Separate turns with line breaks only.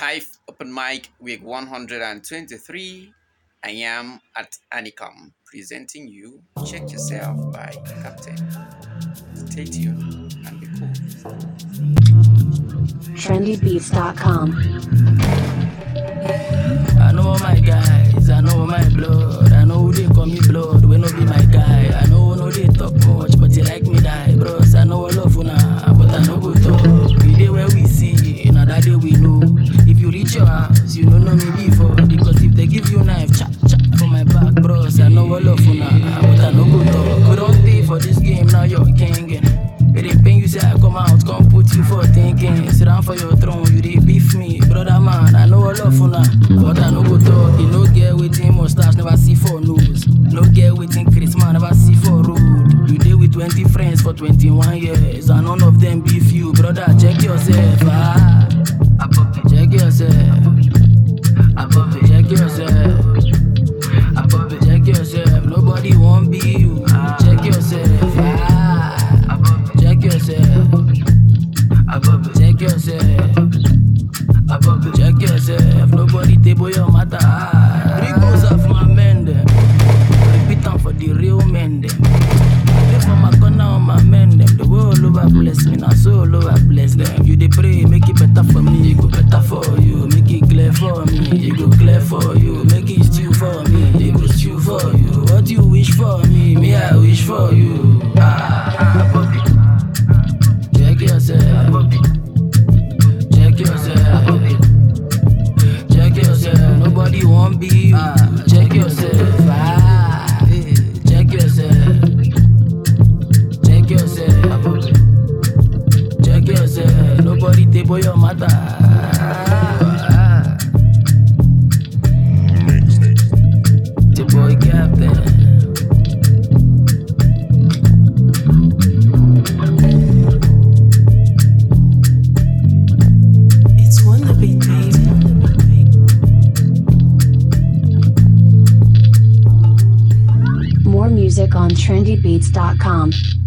Hive Open Mic Week 123. I am at Anicom presenting you Check Yourself by Kaptain. Stay tuned and be cool.
trendybeats.com.
I know my guys, you for thinking. Sit down for your throne, you did beef me, brother man. I know I love una, but I no go talk. You no get waiting mustache, never see for nose. No get waiting Christmas, never see for road. You dey with 20 friends for 21 years, and none of them beef you, brother. Check yourself, ah. Yourself. Check yourself. Nobody table your matter. Three goes off my men eh. them. Repeat am for the real men them. Pray for my corner on my men them. The world over bless me, now so all over bless them. You dey pray, make it better for me, it go better for you. Make it clear for me, it go clear for you. Make it stew for me, it go stew for you. What you wish for me, me I wish for you. Nobody table your matter. The boy Kaptain.
It's Wonder Beat, baby.
More music on trendybeats.com.